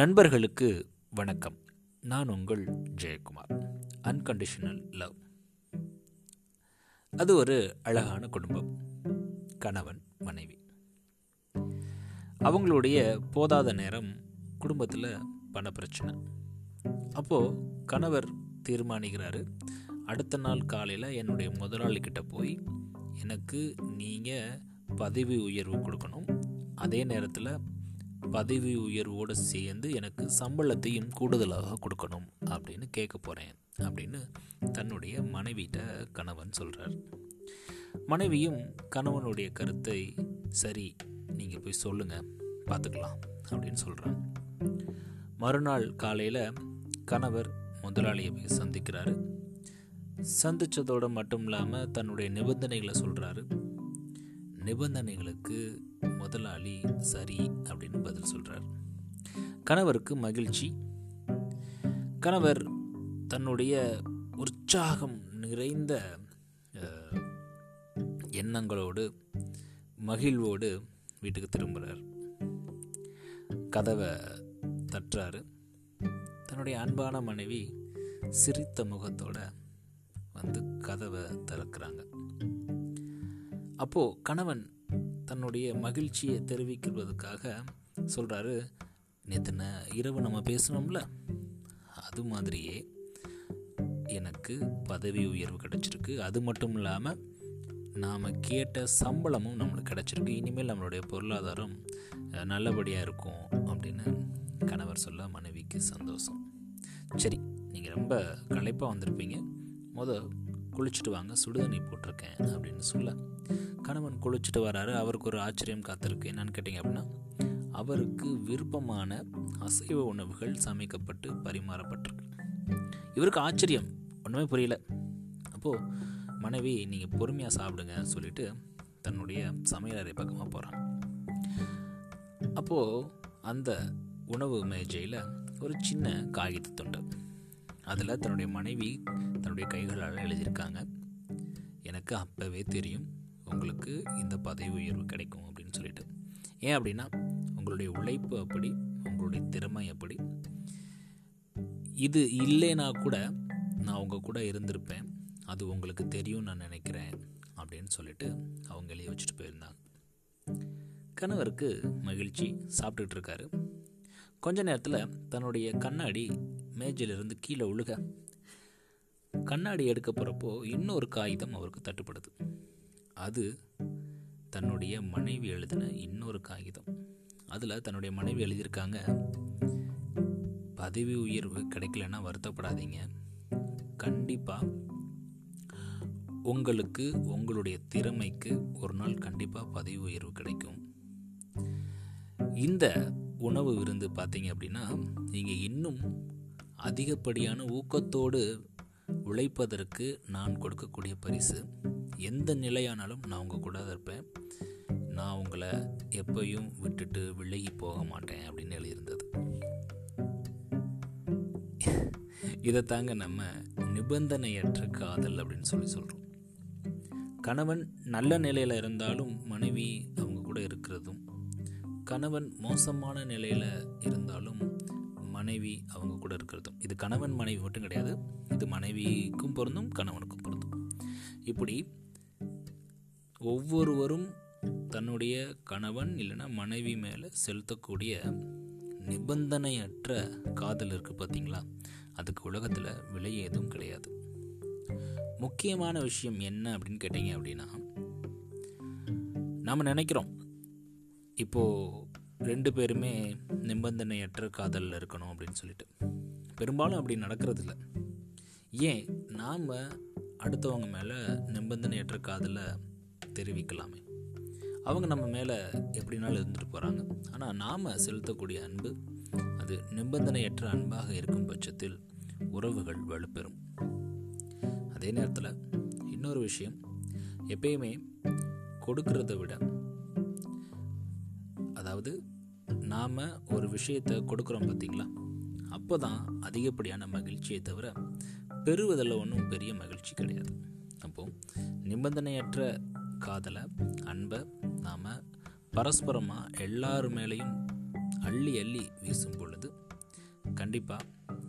நண்பர்களுக்கு வணக்கம். நான் உங்கள் ஜெயக்குமார். அன்கண்டிஷனல் லவ் அது ஒரு அழகான குடும்பம். கணவன் மனைவி. அவங்களுடைய போதாத நேரம் குடும்பத்தில் பண பிரச்சனை. அப்போது கணவர் தீர்மானிக்கிறாரு அடுத்த நாள் காலையில் என்னுடைய முதலாளிக்கிட்ட போய் எனக்கு நீங்கள் பதவி உயர்வு கொடுக்கணும். அதே நேரத்தில் பதவி உயர்வோடு சேர்ந்து எனக்கு சம்பளத்தையும் கூடுதலாக கொடுக்கணும் அப்படின்னு கேட்க போகிறேன் அப்படின்னு தன்னுடைய மனைவிட்ட கணவன் சொல்கிறார் மனைவியும் கணவனுடைய கருத்தை சரி நீங்கள் போய் சொல்லுங்கள் பார்த்துக்கலாம் அப்படின்னு சொல்கிறான் மறுநாள் காலையில் கணவர் முதலாளியை போய் சந்திக்கிறாரு. சந்தித்ததோடு மட்டும் இல்லாமல் தன்னுடைய நிபந்தனைகளை சொல்கிறாரு நிபந்தனைகளுக்கு முதலாளி சரி அப்படின்னு பதில் சொல்கிறார் கணவருக்கு மகிழ்ச்சி. கணவர் தன்னுடைய உற்சாகம் நிறைந்த எண்ணங்களோடு மகிழ்வோடு வீட்டுக்கு திரும்புகிறார் கதவை தட்டுறாரு. தன்னுடைய அன்பான மனைவி சிரித்த முகத்தோட வந்து கதவை திறக்கிறாங்க. அப்போது கணவன் தன்னுடைய மகிழ்ச்சியை தெரிவிக்கிறதுக்காக சொல்கிறாரு நேற்று இரவு நம்ம பேசணும்ல அது மாதிரியே எனக்கு பதவி உயர்வு கிடச்சிருக்கு. அது மட்டும் இல்லாமல் நாம் கேட்ட சம்பளமும் நம்மளுக்கு கிடச்சிருக்கு. இனிமேல் நம்மளுடைய பொருளாதாரம் நல்லபடியாக இருக்கும் அப்படின்னு கணவர் சொல்ல மனைவிக்கு சந்தோஷம். சரி நீங்கள் ரொம்ப களைப்பாக வந்திருப்பீங்க. மொதல் குளிச்சுட்டு வாங்க சுடுதண்ணி போட்டிருக்கேன் அப்படின்னு சொல்ல கணவன் குளிச்சுட்டு வராரு. அவருக்கு ஒரு ஆச்சரியம் காத்திருக்கு. என்னன்னு கேட்டிங்க அப்படின்னா அவருக்கு விருப்பமான அசைவ உணவுகள் சமைக்கப்பட்டு பரிமாறப்பட்டிருக்கு. இவருக்கு ஆச்சரியம். ஒன்றுமே புரியல. அப்போது மனைவி நீங்கள் பொறுமையாக சாப்பிடுங்க சொல்லிட்டு தன்னுடைய சமையலறை பக்கமாக போகிறான் அப்போது அந்த உணவு மேஜையில் ஒரு சின்ன காகித துண்டு. அதில் தன்னுடைய மனைவி தன்னுடைய கைகளால் எழுதியிருக்காங்க. எனக்கு அப்போவே தெரியும். உங்களுக்கு இந்த பதவி உயர்வு கிடைக்கும் அப்படின்னு சொல்லிட்டு. ஏன் அப்படின்னா உங்களுடைய உழைப்பு அப்படி உங்களுடைய திறமை அப்படி. இது இல்லைனா கூட நான் உங்கள் கூட இருந்திருப்பேன். அது உங்களுக்கு தெரியும் நான் நினைக்கிறேன் அப்படின்னு சொல்லிட்டு அவங்க எழுதி வச்சுட்டு போயிருந்தாங்க. கணவருக்கு மகிழ்ச்சி சாப்பிட்டுட்டு இருக்காரு. கொஞ்ச நேரத்தில் தன்னுடைய கண்ணாடி மேஜிலிருந்து கீழே உழுக. கண்ணாடி எடுக்க போகிறப்போ இன்னொரு காகிதம் அவருக்கு தட்டுப்படுது. அது தன்னுடைய மனைவி எழுதின இன்னொரு காகிதம். அதில் தன்னுடைய மனைவி எழுதியிருக்காங்க பதவி உயர்வு கிடைக்கலன்னா வருத்தப்படாதீங்க. கண்டிப்பாக உங்களுக்கு உங்களுடைய திறமைக்கு ஒரு நாள் கண்டிப்பாக பதவி உயர்வு கிடைக்கும். இந்த உணவு விருந்து பார்த்தீங்க அப்படின்னா நீங்கள் இன்னும் அதிகப்படியான ஊக்கத்தோடு உழைப்பதற்கு நான் கொடுக்கக்கூடிய பரிசு. எந்த நிலையானாலும் நான் உங்கள் கூட இருப்பேன். நான் உங்களை எப்பையும் விட்டுட்டு விலகி போக மாட்டேன் அப்படின்னு எழுதியிருந்தது. இதை தாங்க நம்ம நிபந்தனையற்ற காதல் அப்படின்னு சொல்லி சொல்கிறோம் கணவன் நல்ல நிலையில் இருந்தாலும் மனைவி அவங்க கூட இருக்கிறதும் கணவன் மோசமான நிலையில் இருந்தாலும் மனைவி அவங்க கூட இருக்கிறதும். இது கணவன் மனைவி மட்டும் கிடையாது. இது மனைவிக்கும் பொருந்தும் கணவனுக்கும் பொருந்தும். இப்படி ஒவ்வொருவரும் தன்னுடைய கணவன் இல்லைன்னா மனைவி மேலே செலுத்தக்கூடிய நிபந்தனையற்ற காதல் இருக்குது பார்த்தீங்களா? அதுக்கு உலகத்தில் விலை எதுவும் கிடையாது. முக்கியமான விஷயம் என்ன அப்படின்னு கேட்டிங்க அப்படின்னா நாம் நினைக்கிறோம். இப்போது ரெண்டு பேருமே நிபந்தனையற்ற காதலில் இருக்கணும் அப்படின்னு சொல்லிட்டு. பெரும்பாலும் அப்படி நடக்கிறதில்ல. ஏன்? நாம் அடுத்தவங்க மேலே நிபந்தனையற்ற காதலை தெரிவிக்கலாமே. அவங்க நம்ம மேலே எப்படினாலும் இருந்துட்டு போகிறாங்க ஆனால் நாம் செலுத்தக்கூடிய அன்பு அது நிபந்தனையற்ற அன்பாக இருக்கும் பட்சத்தில் உறவுகள் வலுப்பெறும். அதே நேரத்தில் இன்னொரு விஷயம். எப்பயுமே கொடுக்கறத விட அதாவது நாம் ஒரு விஷயத்தை கொடுக்குறோம் பார்த்தீங்களா? அப்போ தான் அதிகப்படியான மகிழ்ச்சியை தவிர பெறுவதில் ஒன்றும் பெரிய மகிழ்ச்சி கிடையாது. அப்போது நிபந்தனையற்ற காதலை அன்பை நாம் பரஸ்பரமாக எல்லார் மேலேயும் அள்ளி அள்ளி வீசும் பொழுது கண்டிப்பாக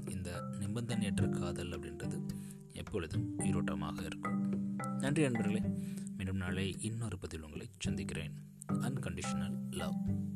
இந்த நிபந்தனையற்ற காதல் அப்படின்றது எப்பொழுதும் உயிரோட்டமாக இருக்கும். நன்றி நண்பர்களே மீண்டும் நாளை இன்னொரு பதில் உங்களை சந்திக்கிறேன். Unconditional love